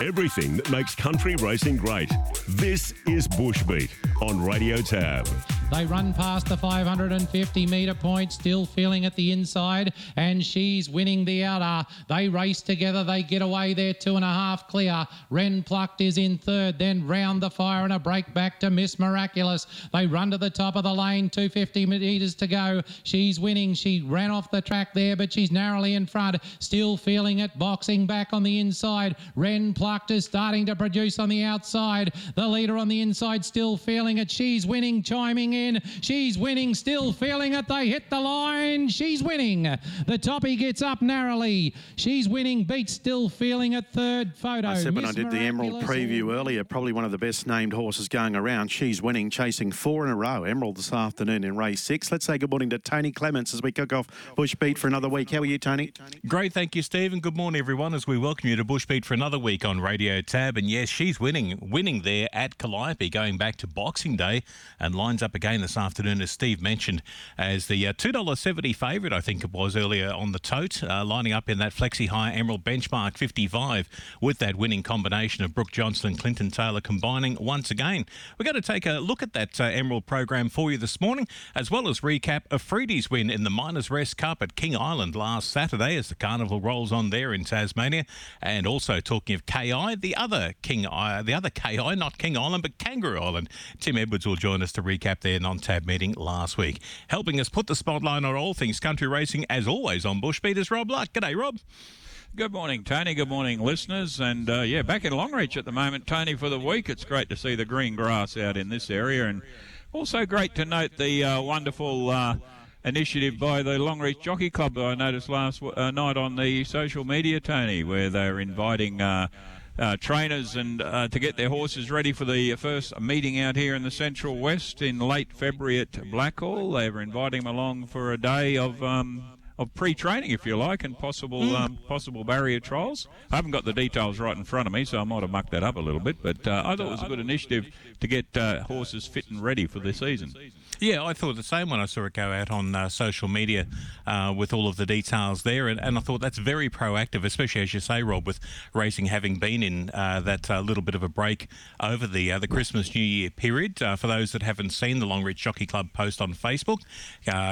Everything that makes country racing great. This is Bushbeat on Radio Tab. They run past the 550 metre point, still feeling at the inside, and she's winning the outer. They race together, they get away there, two and a half clear. Ren Plucked is in third, then round the fire and a break back to Miss Miraculous. They run to the top of the lane, 250 metres to go. She's winning. She ran off the track there, but she's narrowly in front, still feeling it, boxing back on the inside. Ren Plucked is starting to produce on the outside. The leader on the inside still feeling it. She's winning, chiming in. She's winning, still feeling it. They hit the line. She's winning. The toppy gets up narrowly. She's winning, beat still feeling it. Third photo. I said when I Miss did the Emerald preview earlier, probably one of the best named horses going around. She's winning, chasing four in a row. Emerald this afternoon in race six. Let's say good morning to Tony Clements as we kick off Bush Beat for another week. How are you, Tony? Great, thank you, Steve, and good morning, everyone, as we welcome you to Bushbeat for another week on Radio Tab. And yes, she's winning, winning there at Calliope, going back to Boxing Day, and lines up this afternoon, as Steve mentioned, as the uh, $2.70 favourite, I think it was earlier on the tote, uh, lining up in that Flexi High Emerald Benchmark 55 with that winning combination of Brooke Johnson and Clinton Taylor combining once again. We're going to take a look at that uh, Emerald program for you this morning, as well as recap Afridi's win in the Miners Rest Cup at King Island last Saturday as the carnival rolls on there in Tasmania, and also talking of KI, the other King, the other KI, not King Island, but Kangaroo Island. Tim Edwards will join us to recap their non-tab meeting last week, helping us put the spotlight on all things country racing, as always on Bushbeat is Rob Luck. G'day, Rob. Good morning, Tony. Good morning, listeners. And uh, yeah, back in Longreach at the moment, Tony, for the week. It's great to see the green grass out in this area, and also great to note the uh, wonderful. Uh, Initiative by the Longreach Jockey Club that I noticed last uh, night on the social media, Tony, where they're inviting uh, trainers and uh, to get their horses ready for the first meeting out here in the Central West in late February at Blackall. They were inviting them along for a day of um, of pre-training, if you like, and possible um, possible barrier trials. I haven't got the details right in front of me, so I might have mucked that up a little bit. But uh, I thought it was a good initiative to get uh, horses fit and ready for the season. Yeah, I thought the same when I saw it go out on uh, social media uh, with all of the details there, and, and I thought that's very proactive, especially as you say, Rob, with racing having been in uh, that uh, little bit of a break over the uh, the Christmas New Year period. Uh, for those that haven't seen the Longreach Jockey Club post on Facebook,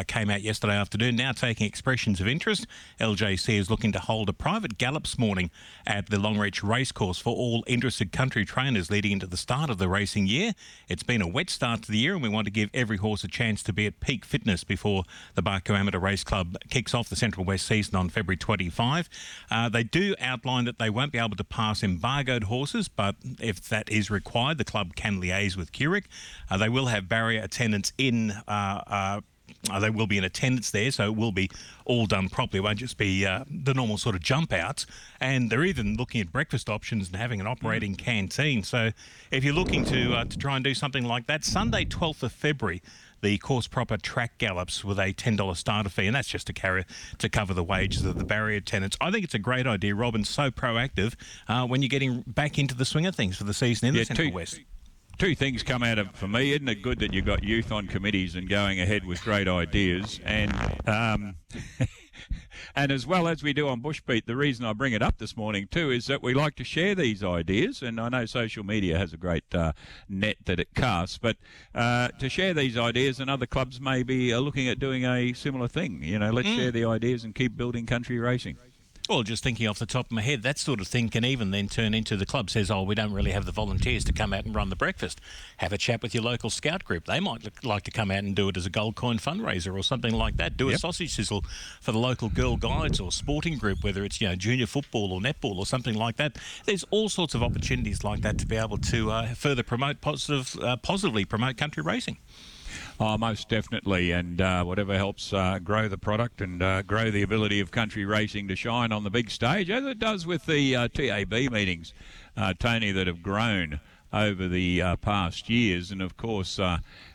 came out yesterday afternoon. Now taking expressions of interest, LJC is looking to hold a private gallops morning at the Longreach Racecourse for all interested country trainers leading into the start of the racing year. It's been a wet start to the year, and we want to give every horse a chance to be at peak fitness before the Barcoo Amateur Race Club kicks off the Central West season on February 25. Uh, they do outline that they won't be able to pass embargoed horses, but if that is required, the club can liaise with QRIC. Uh, they will have barrier attendants in. Uh, uh, they will be in attendance there, so it will be all done properly. It won't just be uh, the normal sort of jump outs. And they're even looking at breakfast options and having an operating canteen. So if you're looking to uh, to try and do something like that, Sunday, 12th of February, the course proper track gallops with a $10 starter fee, and that's just to carry to cover the wages of the barrier tenants. I think it's a great idea, Robin. So proactive uh, when you're getting back into the swing of things for the season in Yeah, the Central two- West. Two things come out of for me. Isn't it good that you've got youth on committees and going ahead with great ideas? And um, and as well as we do on Bushbeat, the reason I bring it up this morning too is that we like to share these ideas. And I know social media has a great uh, net that it casts, but uh, to share these ideas, and other clubs maybe are looking at doing a similar thing. You know, let's share the ideas and keep building country racing. Well, just thinking off the top of my head, that sort of thing can even then turn into the club says, oh, we don't really have the volunteers to come out and run the breakfast. Have a chat with your local scout group. They might look- like to come out and do it as a gold coin fundraiser or something like that. Do a sausage sizzle for the local girl guides or sporting group, whether it's you know junior football or netball or something like that. There's all sorts of opportunities like that to be able to uh, further promote positive, uh, positively promote country racing. Oh, most definitely, and uh, whatever helps uh, grow the product and uh, grow the ability of country racing to shine on the big stage, as it does with the uh, TAB meetings, uh, Tony, that have grown over the uh, past years. And of course,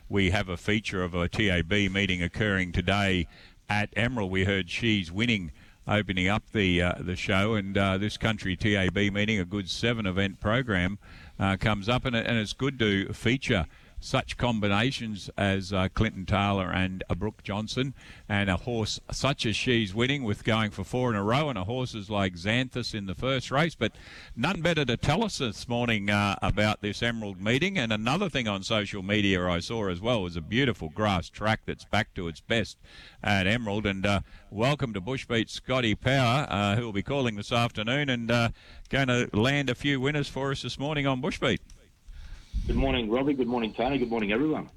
we have a feature of a TAB meeting occurring today at Emerald. We heard she's winning. Opening up the uh, the show and uh, this country TAB meeting, a good seven event program, uh, comes up and, and it's good to feature such combinations as uh, Clinton Taylor and uh, Brooke Johnson, and a horse such as she's winning with going for four in a row, and a horses like Xanthus in the first race. But none better to tell us this morning uh, about this Emerald meeting. And another thing on social media I saw as well was a beautiful grass track that's back to its best at Emerald. And uh, welcome to Bushbeat Scotty Power, uh, who will be calling this afternoon and uh, going to land a few winners for us this morning on Bushbeat. Good morning, Robbie. Good morning, Tony. Good morning, everyone.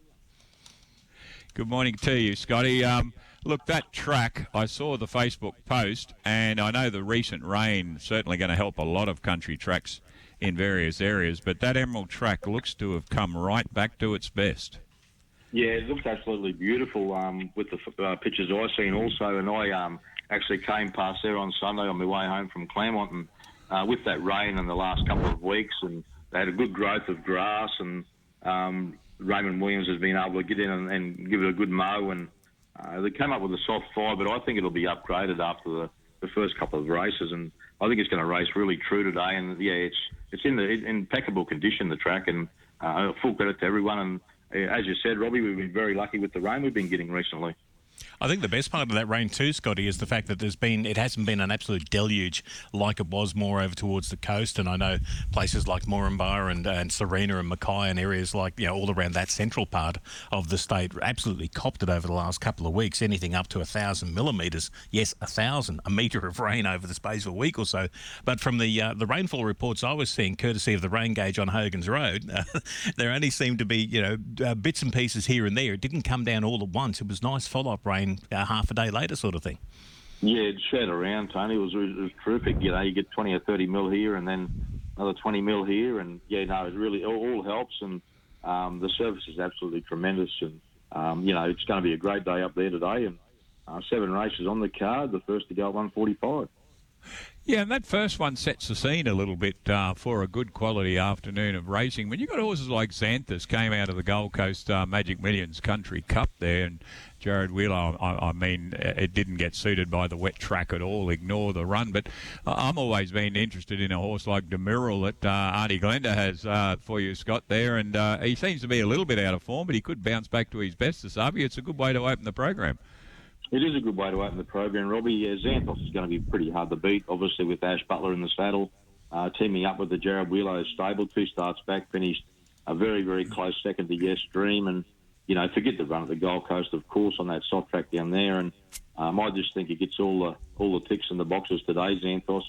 Good morning to you, Scotty. Um, look, that track, I saw the Facebook post, and I know the recent rain certainly going to help a lot of country tracks in various areas, but that Emerald track looks to have come right back to its best. Yeah, it looks absolutely beautiful um, with the uh, pictures I've seen also, and I um, actually came past there on Sunday on my way home from Clermont, and uh, with that rain in the last couple of weeks, and they had a good growth of grass, and um, Raymond Williams has been able to get in and, and give it a good mow, and uh, they came up with a soft five, but I think it'll be upgraded after the, the first couple of races, and I think it's going to race really true today, and yeah, it's it's in the in impeccable condition the track, and uh, full credit to everyone, and uh, as you said, Robbie, we've been very lucky with the rain we've been getting recently. I think the best part of that rain too, Scotty, is the fact that there's been it hasn't been an absolute deluge like it was more over towards the coast. And I know places like Moranbah and, and Sarina and Mackay and areas like you know all around that central part of the state absolutely copped it over the last couple of weeks. Anything up to a thousand millimetres, yes, a thousand, a metre of rain over the space of a week or so. But from the uh, the rainfall reports I was seeing, courtesy of the rain gauge on Hogan's Road, there only seemed to be you know uh, bits and pieces here and there. It didn't come down all at once. It was nice follow up rain uh, half a day later, sort of thing. Yeah, it shed around, Tony. It was, it was terrific. You know, you get 20 or 30 mil here and then another 20 mil here. And, yeah, no, it really all, all helps. And um, the service is absolutely tremendous. And, um, you know, it's going to be a great day up there today. And uh, seven races on the card, the first to go at 145. Yeah, and that first one sets the scene a little bit uh, for a good quality afternoon of racing. When you've got horses like Xanthus came out of the Gold Coast uh, Magic Millions Country Cup there, and Jared Wheeler, I, I, mean, it didn't get suited by the wet track at all. Ignore the run, but I'm always been interested in a horse like Demiral that uh, Artie Glenda has uh, for you, Scott. There, and uh, he seems to be a little bit out of form, but he could bounce back to his best this afternoon. It's a good way to open the program. It is a good way to open the program, Robbie. Yeah, Xanthos is going to be pretty hard to beat, obviously, with Ash Butler in the saddle, uh, teaming up with the Jared Wheeler stable. Two starts back, finished a very, very close second to Yes Dream. And, you know, forget the run at the Gold Coast, of course, on that soft track down there. And um, I just think it gets all the all the ticks in the boxes today. Xanthos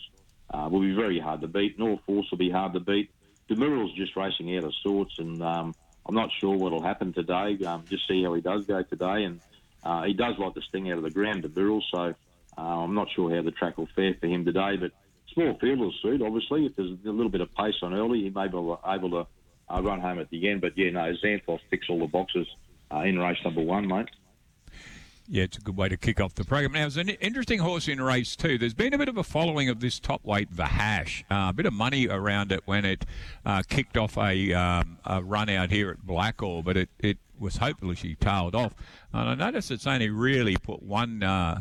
uh, will be very hard to beat. North Force will be hard to beat. Demiral's just racing out of sorts, and um, I'm not sure what'll happen today. Um, just see how he does go today. And uh, he does like to sting out of the ground to Birrell, so uh, I'm not sure how the track will fare for him today. But small field will suit, obviously. If there's a little bit of pace on early, he may be able to uh, run home at the end. But yeah, no, Xanthos ticks all the boxes uh, in race number one, mate. Yeah, it's a good way to kick off the program. Now, it's an interesting horse in race two. There's been a bit of a following of this top weight Vahash. Uh, a bit of money around it when it uh, kicked off a, um, a, run out here at Blackall, but it, it was hopelessly tailed off. And I noticed it's only really put one uh,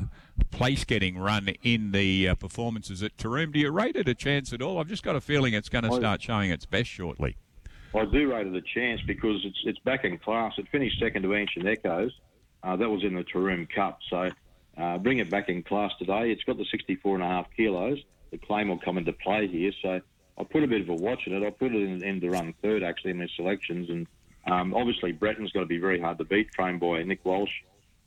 place-getting run in the uh, performances at Taroom. Do you rate it a chance at all? I've just got a feeling it's going to start showing its best shortly. I do rate it a chance because it's it's back in class. It finished second to Ancient Echoes. Uh, that was in the Taroom Cup. So uh, bring it back in class today. It's got the 64 and a half kilos. The claim will come into play here. So I put a bit of a watch in it. I put it in, in to run third actually in the selections and um, obviously, Breton's got to be very hard to beat, trained by Nick Walsh,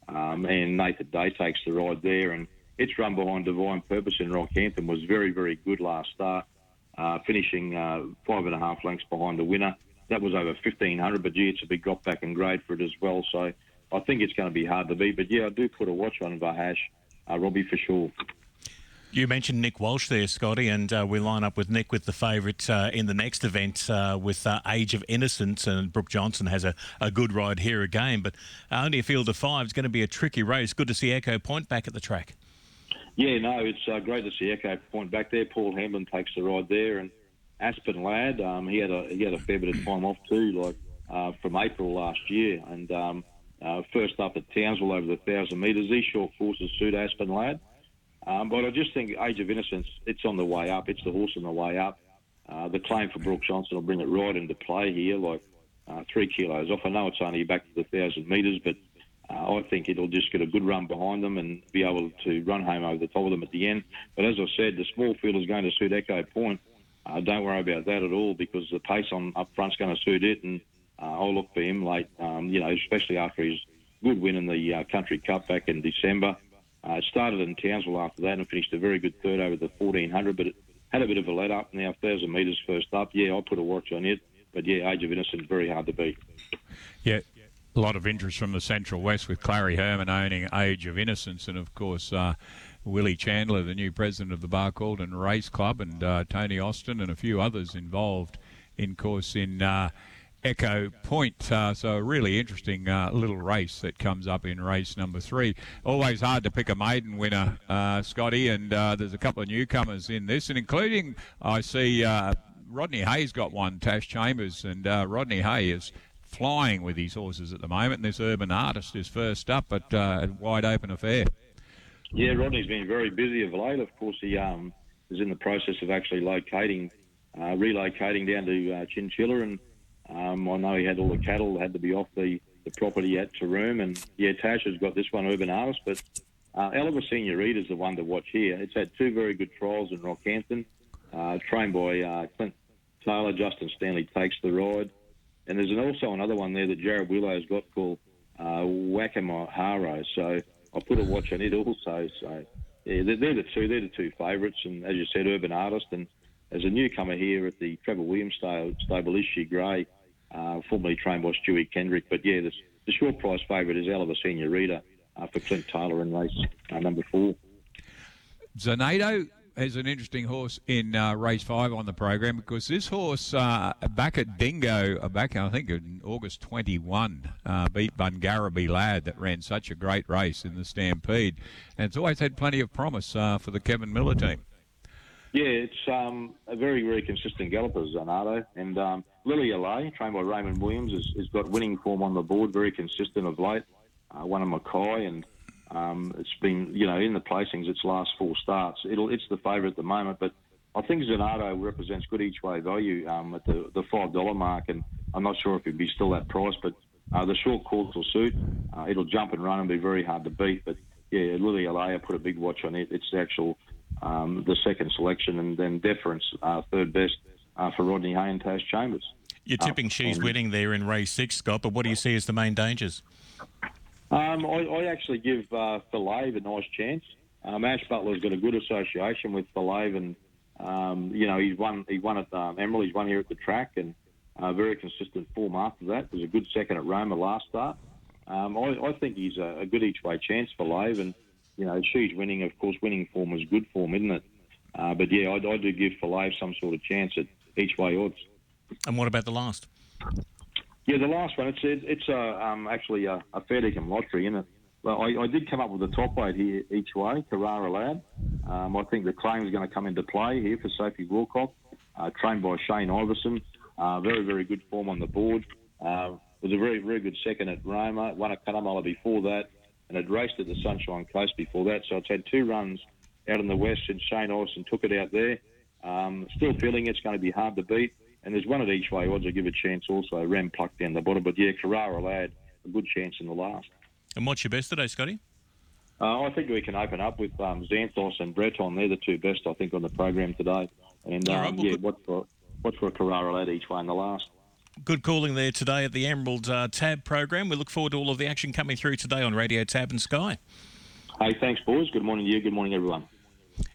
um, and Nathan Day takes the ride there. And its run behind Divine Purpose in Rockhampton was very, very good last start, uh, finishing uh, five and a half lengths behind the winner. That was over 1500, but gee, it's a big drop back in grade for it as well. So I think it's going to be hard to beat. But yeah, I do put a watch on Vahash, uh, Robbie, for sure. You mentioned Nick Walsh there, Scotty, and uh, we line up with Nick with the favourite uh, in the next event uh, with uh, Age of Innocence, and Brooke Johnson has a, a good ride here again, but only a field of five is going to be a tricky race. Good to see Echo Point back at the track. Yeah, no, it's uh, great to see Echo Point back there. Paul Hamlin takes the ride there, and Aspen Lad, um, he had a he had a fair bit of time off too, like uh, from April last year, and um, first up at Townsville over the thousand metres. These short forces suit Aspen Lad. Um, but I just think Age of Innocence, it's on the way up. It's the horse on the way up. Uh, the claim for Brooke Johnson will bring it right into play here. Like uh, three kilos off. I know it's only back to the thousand metres, but uh, I think it'll just get a good run behind them and be able to run home over the top of them at the end. But as I said, the small field is going to suit Echo Point. Uh, don't worry about that at all because the pace on up front's going to suit it, and uh, I'll look for him late. Um, you know, especially after his good win in the uh, Country Cup back in December. Uh, it started in Townsville after that and finished a very good third over the 1400, but it had a bit of a let up. Now, 1,000 metres first up, yeah, I'll put a watch on it. But yeah, Age of Innocence, very hard to beat. Yeah, a lot of interest from the Central West with Clary Herman owning Age of Innocence, and of course uh, Willie Chandler, the new president of the Barcaldine Race Club, and uh, Tony Austin and a few others involved in course in uh, Echo Point. Uh, so a really interesting uh, little race that comes up in race number three. Always hard to pick a maiden winner, uh, Scotty, and there's a couple of newcomers in this, and including I see. Rodney Hay's got one, Tash Chambers, and Rodney Hay is flying with his horses at the moment. And this urban artist is first up uh, a wide open affair. Yeah, Rodney's been very busy of late. Of course, he um, is in the process of actually locating, uh, relocating down to uh, Chinchilla, and um, I know he had all the cattle had to be off the, the property at Taroom, and yeah, Tash has got this one, Urban Artist, but uh, Oliver Senorita is the one to watch here. It's had two very good trials in Rockhampton, uh, trained by uh, Clint Taylor. Justin Stanley takes the ride. And there's also another one there that Jared Willow's got called uh, Wakamaharo. So I'll put a watch on it also. So yeah, they're, they're the two. They're the two favourites. And as you said, Urban Artist. And as a newcomer here at the Trevor Williams stable, is she Gray, uh, formerly trained by Stewie Kendrick. But yeah, the, the short price favourite is Oliver Senorita uh, for Clint Taylor in race uh, number four. Zanardo is an interesting horse in uh, race five on the program because this horse uh, back at Dingo, uh, back I think in August 21, uh, beat Bungaraby Lad that ran such a great race in the Stampede, and it's always had plenty of promise uh, for the Kevin Miller team. Yeah, it's um, a very, very consistent galloper, Zanardo. And um, Lily Allay, trained by Raymond Williams, has, has, got winning form on the board, very consistent of late. Uh, one of Mackay and um, it's been, you know, in the placings its last four starts. It'll, it's the favourite at the moment, but I think Zanardo represents good each way value um, at the, the five dollar mark, and I'm not sure if it'd be still that price, but uh, the short course will suit. Uh, it'll jump and run and be very hard to beat. But yeah, Lily Alea put a big watch on it. It's the actual um, the second selection, and then deference uh, third best uh, for Rodney Hay and Tash Chambers. You're tipping uh, she's winning there in race six, Scott. But what do you see as the main dangers? Um, I, I, actually give uh, Filave a nice chance. Um, Ash Butler's got a good association with Filave, and um, you know he's won. He won at um, Emerald. He's won here at the track, and uh, very consistent form after that. Was a good second at Roma last start. Um, I, I, think he's a, a, good each way chance Filave, and you know she's winning. Of course, winning form is good form, isn't it? Uh, but yeah, I, I do give Filave some sort of chance at each way odds. And what about the last? Yeah, the last one. It's it's uh, um, actually a, a fair dinkum lottery, isn't it? Well, I, I, did come up with a top weight here each way, Carrara Lad. Um, I think the claim is going to come into play here for Sophie Wilcock, uh, trained by Shane Iverson. Uh, very, very good form on the board. Uh, was a very, very good second at Roma. Won at Cunnamulla before that, and had raced at the Sunshine Coast before that. So it's had two runs out in the west, and Shane Iverson took it out there. Um, still feeling it's going to be hard to beat. And there's one at each way odds I give a chance also. Ram plucked down the bottom. But yeah, Carrara Lad, a good chance in the last. And what's your best today, Scotty? Uh, I think we can open up with um, Xanthos and Breton. They're the two best, I think, on the program today. And um, right, well, yeah, good. what's for, what's for a Carrara Lad each way in the last. Good calling there today at the Emerald uh, Tab program. We look forward to all of the action coming through today on Radio Tab and Sky. Hey, thanks, boys. Good morning to you. Good morning, everyone.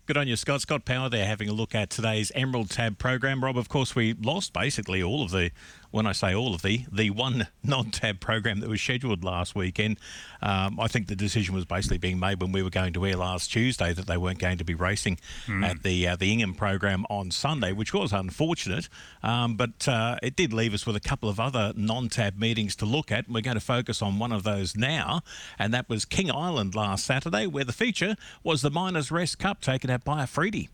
Good on you, Scott. Scott Power there having a look at today's Emerald Tab program. Rob, of course, we lost basically all of the, when I say all of the, the one non tab program that was scheduled last weekend. Um, I think the decision was basically being made when we were going to air last Tuesday that they weren't going to be racing mm. at the uh, the Ingham program on Sunday, which was unfortunate. Um, but uh, it did leave us with a couple of other non tab meetings to look at. And we're going to focus on one of those now, and that was King Island last Saturday, where the feature was the Miners Rest Cup taken out by Afridi.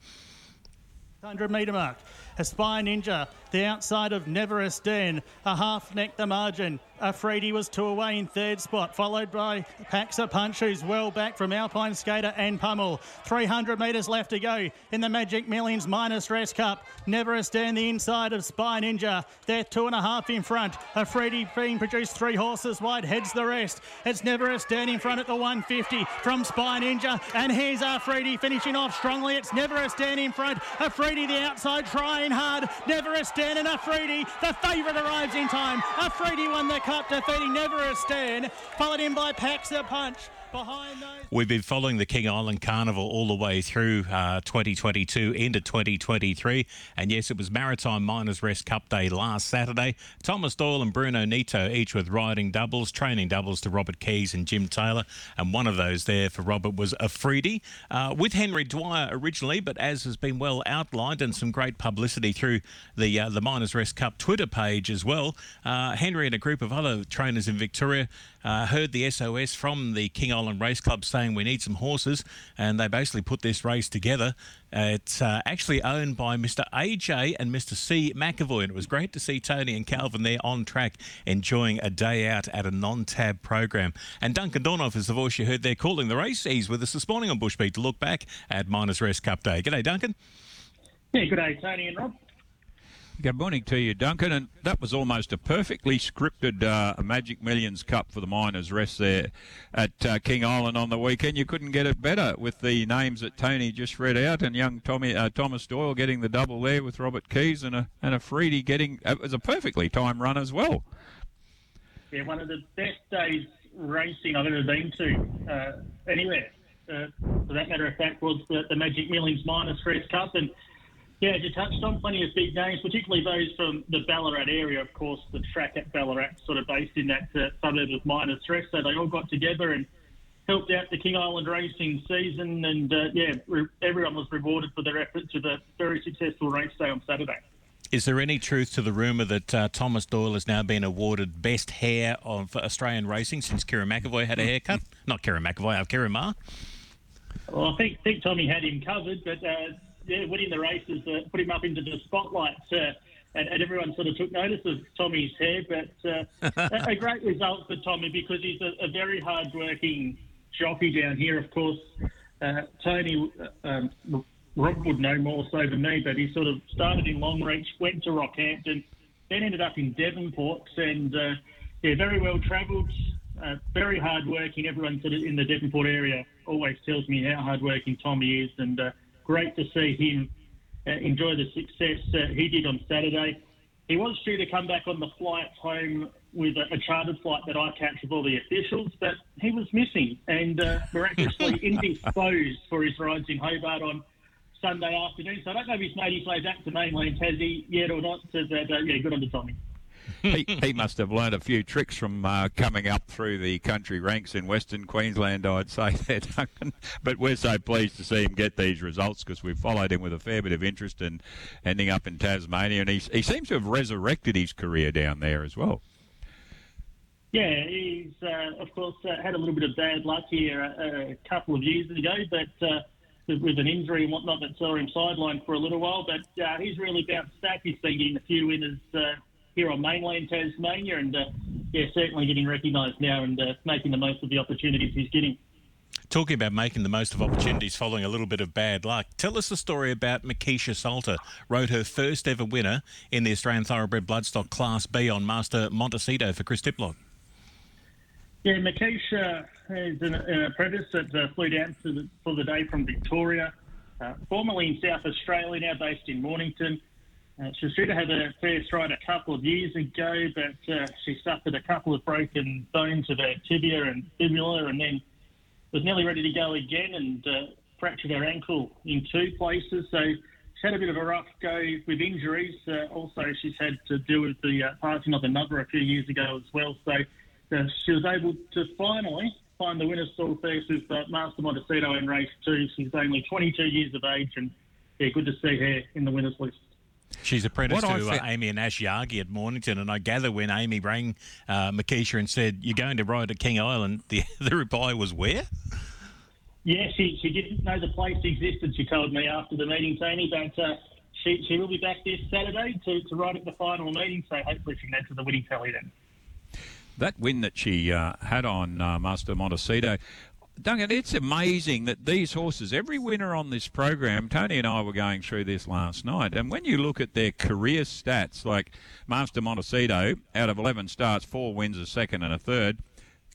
100 metre mark. Aspire Ninja, the outside of Never a Stern, a half neck the margin. Afridi was two away in third spot, followed by Paxa Punch, who's well back from Alpine Skater and Pummel. 300 metres left to go in the Magic Millions Miners Rest Cup. Never a stand the inside of Spy Ninja. They're two and a half in front. Afridi being produced three horses wide, heads the rest. It's Never a stand in front at the 150 from Spy Ninja. And here's Afridi finishing off strongly. It's Never a stand in front. Afridi the outside trying hard. Never and Afridi, the favourite arrives in time. Afridi won the Cup, defeating Never a Stand, followed in by Paxa Punch. We've been following the King Island Carnival all the way through uh, 2022 into 2023. And yes, it was Maritime Miners Rest Cup Day last Saturday. Thomas Doyle and Bruno Nito, each with riding doubles, training doubles to Robert Keys and Jim Taylor. And one of those there for Robert was Afridi uh, with Henry Dwyer originally, but as has been well outlined and some great publicity through the, uh, the Miners Rest Cup Twitter page as well, uh, Henry and a group of other trainers in Victoria uh, heard the SOS from the King Island Race Club saying we need some horses, and they basically put this race together. Uh, it's uh, actually owned by Mr. AJ and Mr. C. McAvoy, and it was great to see Tony and Calvin there on track enjoying a day out at a non-tab program. And Duncan Dornoff is the voice you heard there calling the race. He's with us this morning on Bushbeat to look back at Miners Rest Cup Day. G'day, Duncan. Yeah, good day, Tony and Rob. Good morning to you, Duncan. And that was almost a perfectly scripted uh, Magic Millions Cup for the Miners Rest there at uh, King Island on the weekend. You couldn't get it better with the names that Tony just read out, and young Tommy uh, Thomas Doyle getting the double there with Robert Keys, and a and Afridi getting it was a perfectly timed run as well. Yeah, one of the best days racing I've ever been to uh, anywhere. Uh, for that matter of fact, was the, the Magic Millions Miners Rest Cup and yeah, as you touched on, plenty of big names, particularly those from the Ballarat area. Of course, the track at Ballarat, sort of based in that uh, suburb of Miners Rest. So they all got together and helped out the King Island racing season. And uh, yeah, re- everyone was rewarded for their efforts with a very successful race day on Saturday. Is there any truth to the rumour that uh, Thomas Doyle has now been awarded best hair of Australian racing since Kerrin McEvoy had a haircut? Not Kerrin McEvoy, uh, Kira Ma. Well, I think, think Tommy had him covered, but uh, yeah, winning the races uh, put him up into the spotlight. Uh, and, and, everyone sort of took notice of Tommy's hair, but uh, a, a, great result for Tommy because he's a, a very hard-working jockey down here. Of course, uh, Tony uh, um, Rob would know more so than me, but he sort of started in Longreach, went to Rockhampton, then ended up in Devonport, and uh, yeah, very well travelled, uh, very hard-working. Everyone sort of in the Devonport area always tells me how hard-working Tommy is, and uh, great to see him uh, enjoy the success uh, he did on Saturday. He was due to come back on the flight home with a, a chartered flight that I catch with all the officials, but he was missing and uh, miraculously indisposed for his rides in Hobart on Sunday afternoon. So I don't know if he's made his way back to mainland Tassie yet or not. But uh, yeah, good on the Tommy he, he must have learned a few tricks from uh, coming up through the country ranks in Western Queensland, I'd say there, Duncan. But we're so pleased to see him get these results because we've followed him with a fair bit of interest and ending up in Tasmania. And he's, he seems to have resurrected his career down there as well. Yeah, he's uh, of course uh, had a little bit of bad luck here a, a couple of years ago, but uh, with, with, an injury and whatnot that saw him sidelined for a little while. But uh, he's really bounced back. He's been getting a few winners uh, here on mainland Tasmania, and uh, yeah, certainly getting recognised now and uh, making the most of the opportunities he's getting. Talking about making the most of opportunities following a little bit of bad luck, tell us the story about Makisha Salter. Rode her first ever winner in the Australian Thoroughbred Bloodstock Class B on Master Montecito for Chris Diplock. Yeah, Makisha is an, an apprentice that uh, flew down the, for the day from Victoria, uh, formerly in South Australia, now based in Mornington. Uh, she to have a fair stride a couple of years ago, but uh, she suffered a couple of broken bones of her tibia and fibula, and then was nearly ready to go again and uh, fractured her ankle in two places. So she's had a bit of a rough go with injuries. Uh, also, she's had to deal with the uh, passing of another a few years ago as well. So uh, she was able to finally find the winner's stall first with Master Montecito in race two. She's only 22 years of age, and yeah, good to see her in the winners list. She's apprentice what to uh, Amy and Ash Yagi at Mornington, and I gather when Amy rang uh, Makisha and said, "You're going to ride at King Island," the the reply was where? Yeah, she, she didn't know the place existed. She told me after the meeting, Tony, but uh, she, she will be back this Saturday to, to ride at the final meeting, so hopefully she can add to the winning tally then. That win that she uh, had on uh, Master Montecito, Duncan, it's amazing that these horses, every winner on this program, Tony and I were going through this last night, and when you look at their career stats, like Master Montecito, out of 11 starts, four wins, a second and a third.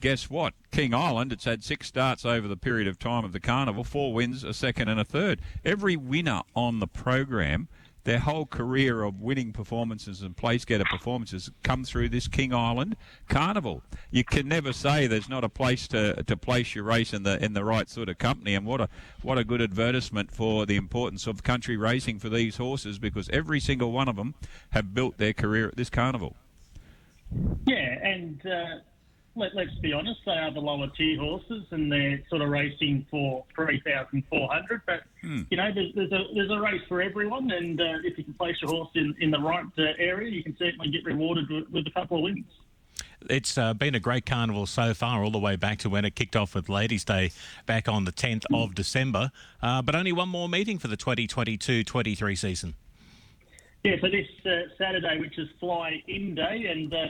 Guess what? King Island, it's had six starts over the period of time of the carnival, four wins, a second and a third. Every winner on the program their whole career of winning performances and place getter performances come through this King Island Carnival. You can never say there's not a place to, to place your race in the in the right sort of company. And what a what a good advertisement for the importance of country racing for these horses because every single one of them have built their career at this carnival. Yeah, and. Uh let, us be honest, they are the lower tier horses, and they're sort of racing for three thousand four hundred. But hmm. you know, there's, there's, a there's a race for everyone, and uh, if you can place your horse in, in the right uh, area, you can certainly get rewarded with, with a couple of wins. It's uh, been a great carnival so far, all the way back to when it kicked off with Ladies' Day back on the 10th of December. Uh, but only one more meeting for the 2022 23 season. Yeah, so this uh, Saturday, which is Fly In Day, and uh,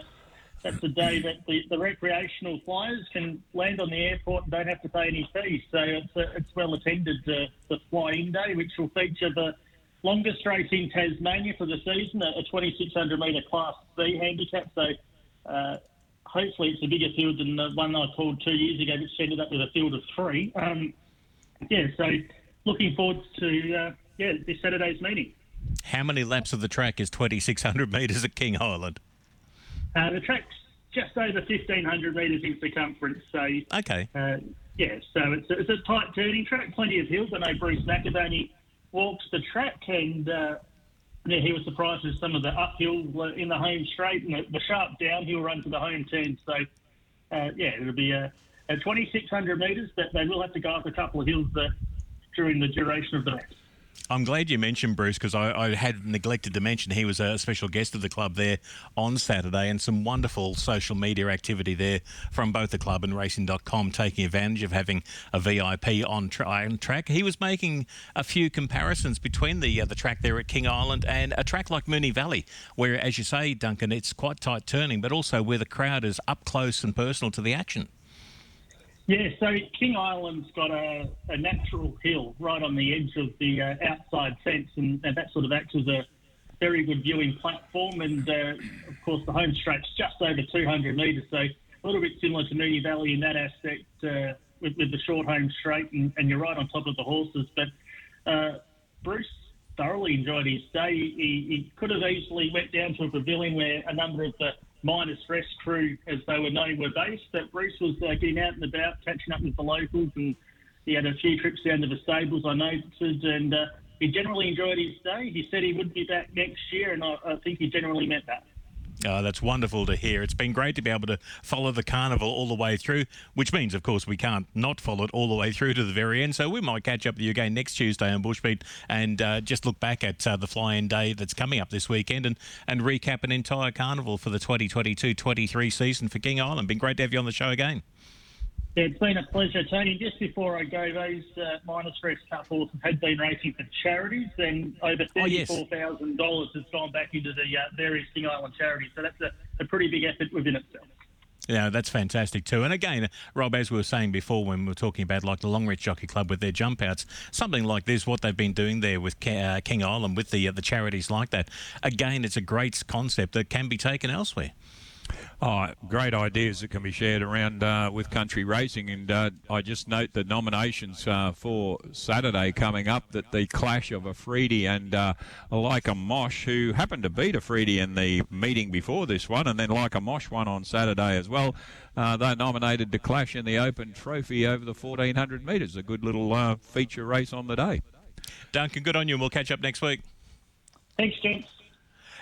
that's the day that the, the recreational flyers can land on the airport and don't have to pay any fees. So it's, uh, it's well attended, uh, the fly-in day, which will feature the longest race in Tasmania for the season, a, a 2,600 metre Class B handicap. So uh, hopefully it's a bigger field than the one I called two years ago, which ended up with a field of three. Um, yeah, so looking forward to uh, yeah this Saturday's meeting. How many laps of the track is 2,600 metres at King Island? Uh, the track's just over 1,500 metres in circumference. So, okay. Uh, yeah, so it's a, it's a tight turning track, plenty of hills. I know Bruce McAvaney walks the track, and uh, yeah, he was surprised with some of the uphill uh, in the home straight and the, the sharp downhill run to the home turn. So, uh, yeah, it'll be a, a 2,600 metres, but they will have to go up a couple of hills uh, during the duration of the race. I'm glad you mentioned Bruce because I, I, had neglected to mention he was a special guest of the club there on Saturday and some wonderful social media activity there from both the club and racing.com taking advantage of having a VIP on, tra- on track. He was making a few comparisons between the uh, the track there at King Island and a track like Moonee Valley, where, as you say, Duncan, it's quite tight turning, but also where the crowd is up close and personal to the action. Yeah, so King Island's got a, a natural hill right on the edge of the uh, outside fence, and, and, that sort of acts as a very good viewing platform. And uh, of course, the home straight's just over 200 metres, so a little bit similar to Moonee Valley in that aspect uh, with, with, the short home straight, and, and, you're right on top of the horses. But uh, Bruce thoroughly enjoyed his day. He, he could have easily went down to a pavilion where a number of the Miners Rest crew, as they were known, were based. That Bruce was uh, getting out and about, catching up with the locals, and he had a few trips down to the stables, I noticed, and uh, he generally enjoyed his stay. He said he would be back next year, and I, I think he generally meant that. Oh, that's wonderful to hear. It's been great to be able to follow the carnival all the way through, which means, of course, we can't not follow it all the way through to the very end. So we might catch up with you again next Tuesday on Bushbeat and uh, just look back at uh, the fly-in day that's coming up this weekend and, and recap an entire carnival for the 2022-23 season for King Island. Been great to have you on the show again. Yeah, it's been a pleasure, Tony. Just before I go, those uh, Miners Rest cup horses had been racing for charities, and over thirty-four thousand oh, dollars has gone back into the uh, various King Island charities. So that's a, a pretty big effort within itself. Yeah, that's fantastic too. And again, Rob, as we were saying before when we were talking about like the Longreach Jockey Club with their jump outs, something like this, what they've been doing there with uh, King Island with the uh, the charities like that. Again, it's a great concept that can be taken elsewhere. Oh, great ideas that can be shared around uh, with country racing. And uh, I just note the nominations uh, for Saturday coming up that the clash of Afridi and uh, Leica Mosh, who happened to beat Afridi in the meeting before this one, and then Leica Mosh won on Saturday as well. Uh, they're nominated to clash in the Open Trophy over the 1400 metres. A good little uh, feature race on the day. Duncan, good on you, and we'll catch up next week. Thanks, James.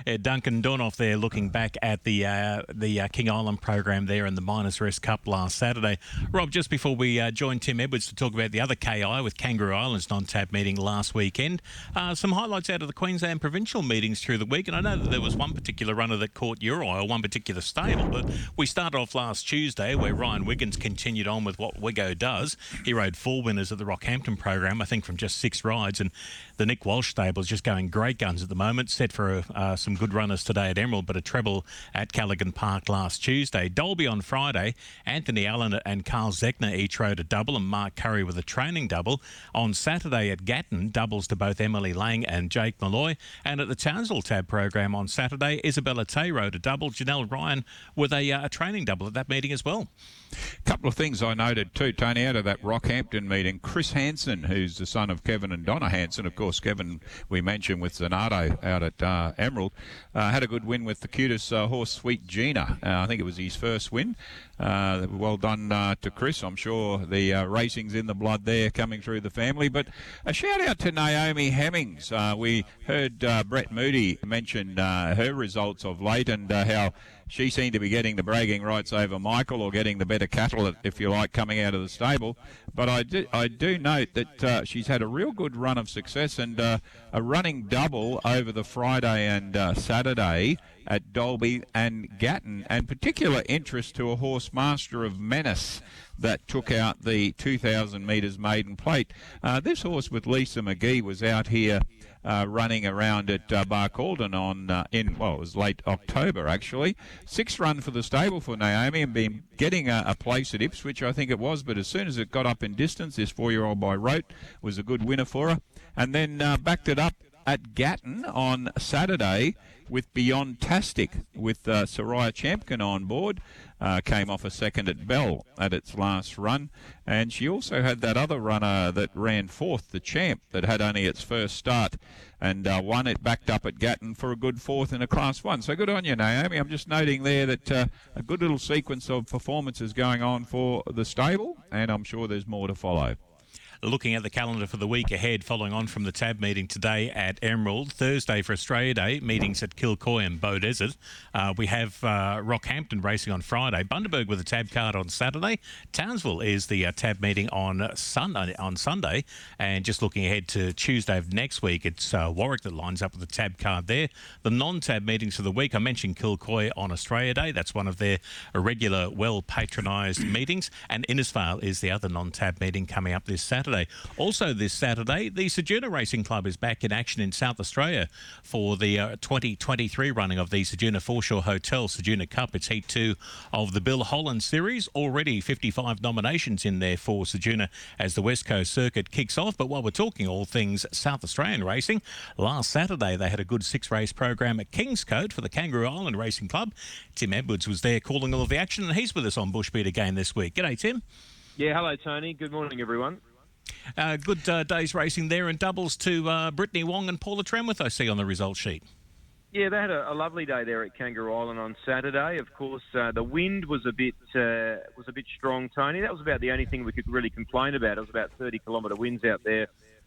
Uh, Duncan Dornoff there looking back at the uh, the uh, King Island program there in the Miners Rest Cup last Saturday. Rob, just before we uh, join Tim Edwards to talk about the other KI with Kangaroo Island's non-tab meeting last weekend, uh, some highlights out of the Queensland provincial meetings through the week. And I know that there was one particular runner that caught your eye, or one particular stable. But we started off last Tuesday where Ryan Wiggins continued on with what Wiggo does. He rode four winners at the Rockhampton program, I think from just six rides, and the Nick Walsh stable is just going great guns at the moment. Set for uh, some good runners today at Emerald, but a treble at Callaghan Park last Tuesday. Dalby on Friday. Anthony Allen and Carl Zechner each rode a double, and Mark Curry with a training double. On Saturday at Gatton, doubles to both Emily Lang and Jake Malloy. And at the Townsville Tab program on Saturday, Isabella Tay rode a double. Janelle Ryan with a, uh, a training double at that meeting as well. A couple of things I noted too, Tony, out of that Rockhampton meeting. Chris Hansen, who's the son of Kevin and Donna Hansen, of course, Kevin we mentioned with Zanardo out at uh, Emerald, uh, had a good win with the cutest uh, horse, Sweet Gina. Uh, I think it was his first win. Uh, well done uh, to Chris. I'm sure the racing's in the blood there coming through the family. But a shout out to Naomi Hemmings. we heard Brett Moody mention her results of late and how she seemed to be getting the bragging rights over Michael or getting the better cattle, if you like, coming out of the stable. But I do, I do note that uh, she's had a real good run of success and uh, a running double over the Friday and uh, Saturday at Dalby and Gatton, and particular interest to a horse master of Menace that took out the 2,000 metres maiden plate. Uh, this horse with Lisa McGee was out here uh, running around at uh, on uh, in well, it was late October actually. Six run for the stable for Naomi and been getting a, a, place at Ipswich, I think it was. But as soon as it got up in distance, this four-year-old by rote was a good winner for her, and then uh, backed it up at Gatton on Saturday with Beyond Tastic with uh, Soraya Champkin on board uh, came off a second at Bell at its last run. And she also had that other runner that ran fourth, the champ, that had only its first start and uh, won it backed up at Gatton for a good fourth in a Class 1. So good on you, Naomi. I'm just noting there that uh, a good little sequence of performances going on for the stable, and I'm sure there's more to follow looking at the calendar for the week ahead, following on from the tab meeting today at Emerald, Thursday for Australia Day, meetings at Kilcoy and Beaudesert. Uh, we have uh, Rockhampton racing on Friday, Bundaberg with a tab card on Saturday. Townsville is the uh, tab meeting on Sunday. On Sunday, and just looking ahead to Tuesday of next week, it's uh, Warwick that lines up with the tab card there. The non-tab meetings for the week, I mentioned Kilcoy on Australia Day. That's one of their regular, well patronised meetings, and Innisfail is the other non-tab meeting coming up this Saturday. Saturday. Also, this Saturday, the Ceduna Racing Club is back in action in South Australia for the uh, 2023 running of the Ceduna Foreshore Hotel Ceduna Cup. It's Heat 2 of the Bill Holland Series. Already 55 nominations in there for Ceduna as the West Coast Circuit kicks off. But while we're talking all things South Australian racing, last Saturday they had a good six race program at Kingscote for the Kangaroo Island Racing Club. Tim Edwards was there calling all of the action, and he's with us on Bushbeat again this week. G'day, Tim. Yeah, hello, Tony. Good morning, everyone. Uh, good uh, days racing there and doubles to uh, Brittany Wong and Paula Trenwith, I see on the result sheet. Yeah, they had a, a, lovely day there at Kangaroo Island on Saturday. Of course, uh, the wind was a bit uh, was a bit strong, Tony. That was about the only thing we could really complain about. It was about 30 kilometre winds out there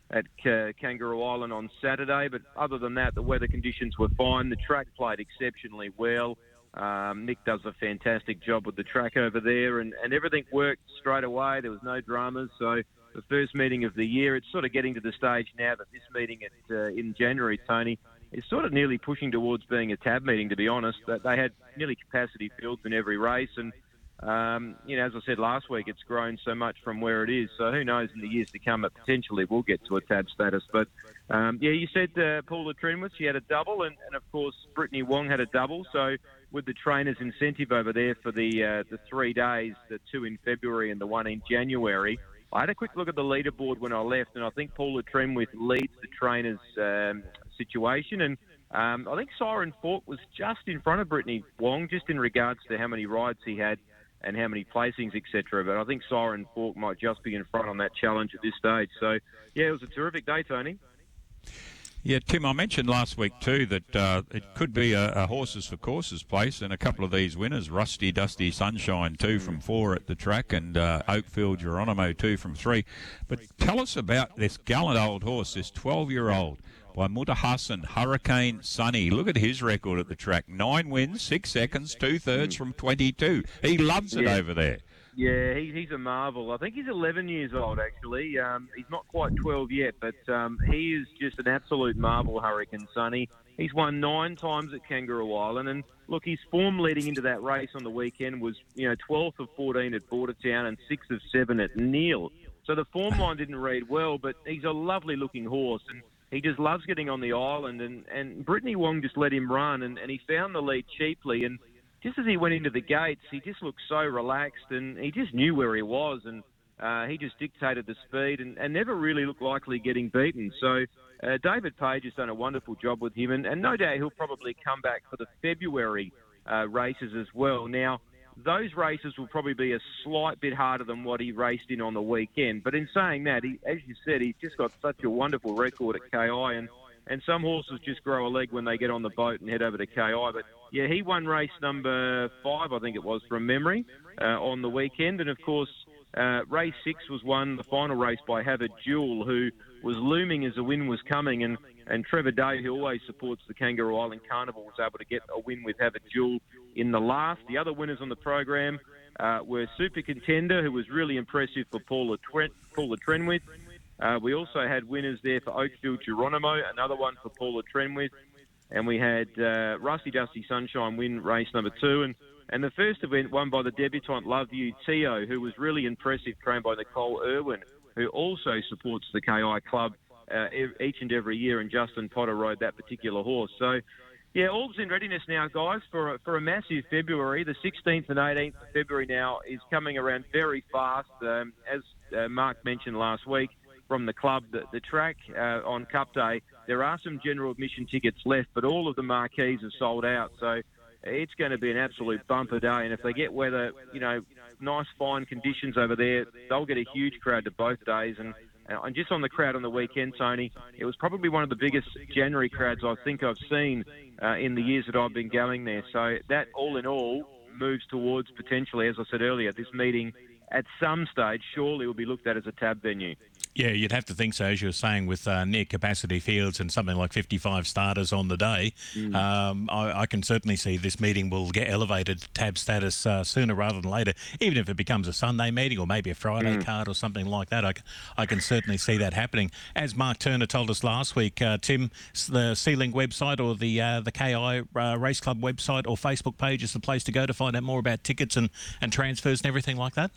at uh, Kangaroo Island on Saturday. But other than that, the weather conditions were fine. The track played exceptionally well. Um, Nick does a fantastic job with the track over there, and, and everything worked straight away. There was no dramas, so the first meeting of the year. It's sort of getting to the stage now that this meeting at, uh, in January, Tony, is sort of nearly pushing towards being a tab meeting. To be honest, that they had nearly capacity fields in every race, and um, you know, as I said last week, it's grown so much from where it is. So who knows in the years to come, it potentially will get to a tab status. But um, yeah, you said uh, Paula Trenwith, she had a double, and, and, of course Brittany Wong had a double. So with the trainers' incentive over there for the uh, the three days, the two in February and the one in January. I had a quick look at the leaderboard when I left, and I think Paula Trenwith leads the trainers' um, situation. And um, I think Siren Fork was just in front of Brittany Wong, just in regards to how many rides he had and how many placings, etc. But I think Siren Fork might just be in front on that challenge at this stage. So, yeah, it was a terrific day, Tony. Yeah, Tim, I mentioned last week too that uh, it could be a, a, horses for courses place, and a couple of these winners, Rusty Dusty Sunshine two from four at the track, and uh, Oakfield Geronimo two from three. But tell us about this gallant old horse, this 12-year-old by Mutta Hassan, Hurricane Sunny. Look at his record at the track: nine wins, six seconds, two thirds from 22. He loves it Yeah. over there. Yeah, he, he's a marvel. I think he's 11 years old, actually. Um, he's not quite 12 yet, but um, he is just an absolute marvel, Hurricane Sunny. He's won nine times at Kangaroo Island, and look, his form leading into that race on the weekend was, you know, 12th of 14 at Bordertown and 6th of 7 at Neil. So the form line didn't read well, but he's a lovely-looking horse, and he just loves getting on the island. And, and Brittany Wong just let him run, and, and he found the lead cheaply. And just as he went into the gates, he just looked so relaxed and he just knew where he was and uh, he just dictated the speed and, and never really looked likely getting beaten. So uh, David Page has done a wonderful job with him and, and no doubt he'll probably come back for the February uh, races as well. Now, those races will probably be a slight bit harder than what he raced in on the weekend. But in saying that, he, as you said, he's just got such a wonderful record at KI and and some horses just grow a leg when they get on the boat and head over to KI. But yeah, he won race number five, I think it was from memory, uh, on the weekend. And of course, uh, race six was won, the final race by Havard Jewel, who was looming as the win was coming. And, and Trevor Day, who always supports the Kangaroo Island Carnival, was able to get a win with Havard Jewel in the last. The other winners on the program uh, were Super Contender, who was really impressive for Paula, Trent, Paula Trenwith. Uh, we also had winners there for Oakfield Geronimo, another one for Paula Trenwith, and we had uh, Rusty Dusty Sunshine win race number two, and and the first event won by the debutante Love You Tio, who was really impressive, trained by Nicole Irwin, who also supports the KI club uh, each and every year, and Justin Potter rode that particular horse. So. Yeah, all's in readiness now, guys, for a, for a massive February. The 16th and 18th of February now is coming around very fast. Um, as uh, Mark mentioned last week, from the club, the, the track uh, on Cup Day, there are some general admission tickets left, but all of the marquees are sold out. So it's going to be an absolute bumper day. And if they get weather, you know, nice fine conditions over there, they'll get a huge crowd to both days. And, and just on the crowd on the weekend, Tony, it was probably one of the biggest January crowds I think I've seen uh, in the years that I've been going there. So that, all in all, moves towards potentially, as I said earlier, this meeting at some stage surely will be looked at as a tab venue. Yeah, you'd have to think so, as you were saying, with uh, near capacity fields and something like 55 starters on the day. Mm. Um, I, I can certainly see this meeting will get elevated to tab status uh, sooner rather than later, even if it becomes a Sunday meeting or maybe a Friday Mm. card or something like that. I can certainly see that happening. As Mark Turner told us last week, uh, Tim, the Sea-Link website or the uh, the KI uh, Race Club website or Facebook page is the place to go to find out more about tickets and, and transfers and everything like that.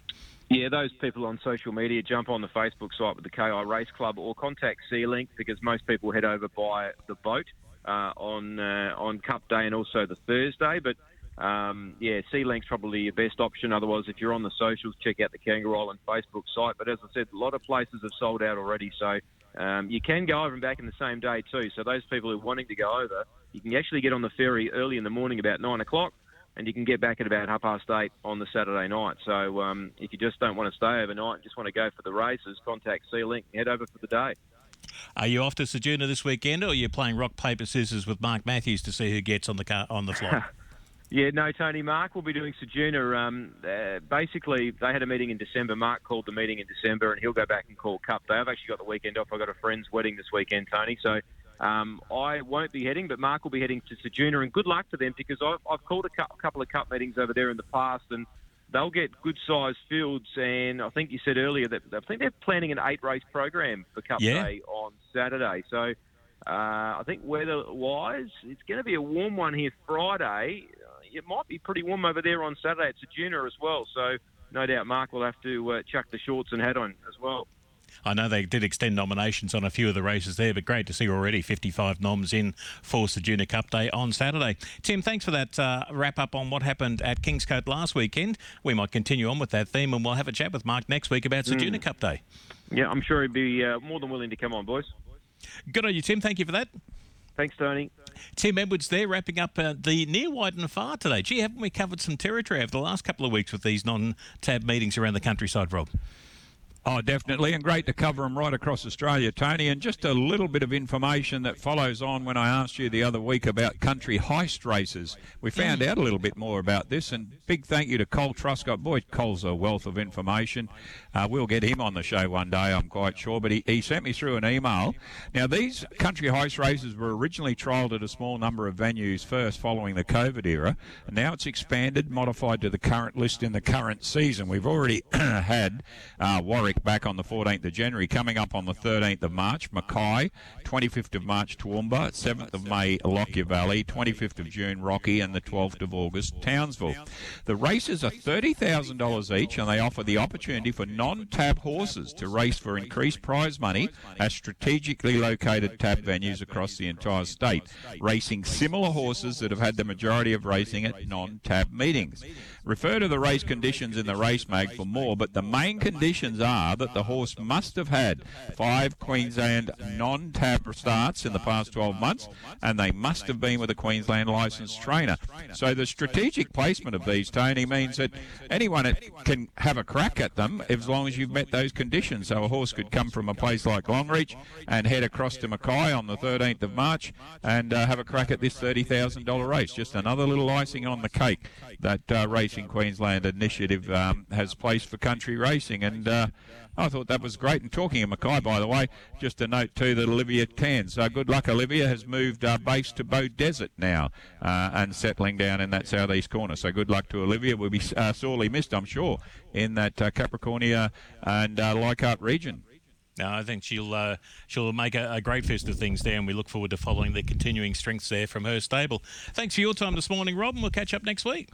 Yeah, those people on social media jump on the Facebook site with the KI Race Club or contact Sea-Link because most people head over by the boat uh, on uh, on Cup Day and also the Thursday. But um, yeah, Sea-Link's probably your best option. Otherwise, if you're on the socials, check out the Kangaroo Island Facebook site. But as I said, a lot of places have sold out already, so um, you can go over and back in the same day too. So those people who are wanting to go over, you can actually get on the ferry early in the morning about nine o'clock and you can get back at about half past eight on the Saturday night. So um, if you just don't want to stay overnight and just want to go for the races, contact Sea-Link, head over for the day. Are you off to Ceduna this weekend, or are you playing rock paper scissors with Mark Matthews to see who gets on the car on the flight? Yeah, no, Tony. Mark will be doing Ceduna. Um, uh, basically, they had a meeting in December. Mark called the meeting in December, and he'll go back and call Cup Day. I've actually got the weekend off. I've got a friend's wedding this weekend, Tony. So um, I won't be heading, but Mark will be heading to Ceduna, and good luck to them because I've, I've called a cou- couple of Cup meetings over there in the past, and they'll get good-sized fields. And I think you said earlier that I think they're planning an eight-race program for Cup Yeah. Day on Saturday. So. Uh, I think weather-wise, it's going to be a warm one here Friday. Uh, it might be pretty warm over there on Saturday. It's a junior as well, so no doubt Mark will have to uh, chuck the shorts and hat on as well. I know they did extend nominations on a few of the races there, but great to see already 55 noms in for the Ceduna Cup Day on Saturday. Tim, thanks for that uh, wrap up on what happened at Kingscote last weekend. We might continue on with that theme, and we'll have a chat with Mark next week about Mm. Ceduna Cup Day. Yeah, I'm sure he'd be uh, more than willing to come on, boys. Good on you, Tim. Thank you for that. Thanks, Tony. Tim Edwards there, wrapping up uh, the near, wide, and far today. Gee, haven't we covered some territory over the last couple of weeks with these non-tab meetings around the countryside, Rob? Oh, definitely, and great to cover them right across Australia, Tony. And just a little bit of information that follows on when I asked you the other week about country heist races. We found out a little bit more about this, and big thank you to Cole Truscott. Boy, Cole's a wealth of information. Uh, we'll get him on the show one day, I'm quite sure. But he, he sent me through an email. Now, these country heist races were originally trialled at a small number of venues first following the COVID era, and now it's expanded, modified to the current list in the current season. We've already had uh, Warwick back on the 14th of January, coming up on the 13th of March, Mackay, 25th of March, Toowoomba, 7th of May, Lockyer Valley, 25th of June, Rocky, and the 12th of August, Townsville. The races are $30,000 each, and they offer the opportunity for non-tab horses to race for increased prize money at strategically located tab venues across the entire state, racing similar horses that have had the majority of racing at non-tab meetings. Refer to the race conditions in the race mag for more, but the main conditions are that the horse must have had five Queensland non-tab starts in the past 12 months, and they must have been with a Queensland licensed trainer. So the strategic placement of these, Tony, means that anyone can have a crack at them as long as you've met those conditions. So a horse could come from a place like Longreach and head across to Mackay on the 13th of March and uh, have a crack at this $30,000 race. Just another little icing on the cake that uh, Racing Queensland initiative um, has placed for country racing. And uh, I thought that was great. And talking of Mackay, by the way, just a note too that Olivia Cairns, uh, good luck, Olivia, has moved uh, base to Beaudesert now uh, and settling down in that southeast corner. So good luck to Olivia. We'll be uh, sorely missed, I'm sure, in that uh, Capricornia and Leichhardt region. No, I think she'll uh, she'll make a, a, great fist of things there, and we look forward to following the continuing strengths there from her stable. Thanks for your time this morning, Rob, and we'll catch up next week.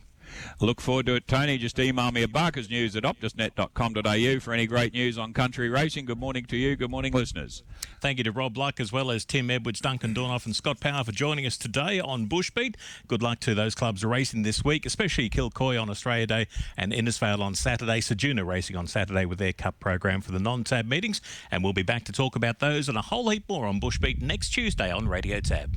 Look forward to it, Tony. Just email me at barkersnews at optusnet.com.au for any great news on country racing. Good morning to you. Good morning, listeners. Thank you to Rob Luck as well as Tim Edwards, Duncan Dornoff, and Scott Power for joining us today on Bushbeat. Good luck to those clubs racing this week, especially Kilcoy on Australia Day and Innisfail on Saturday. Ceduna racing on Saturday with their cup program for the non-tab meetings. And we'll be back to talk about those and a whole heap more on Bushbeat next Tuesday on Radio Tab.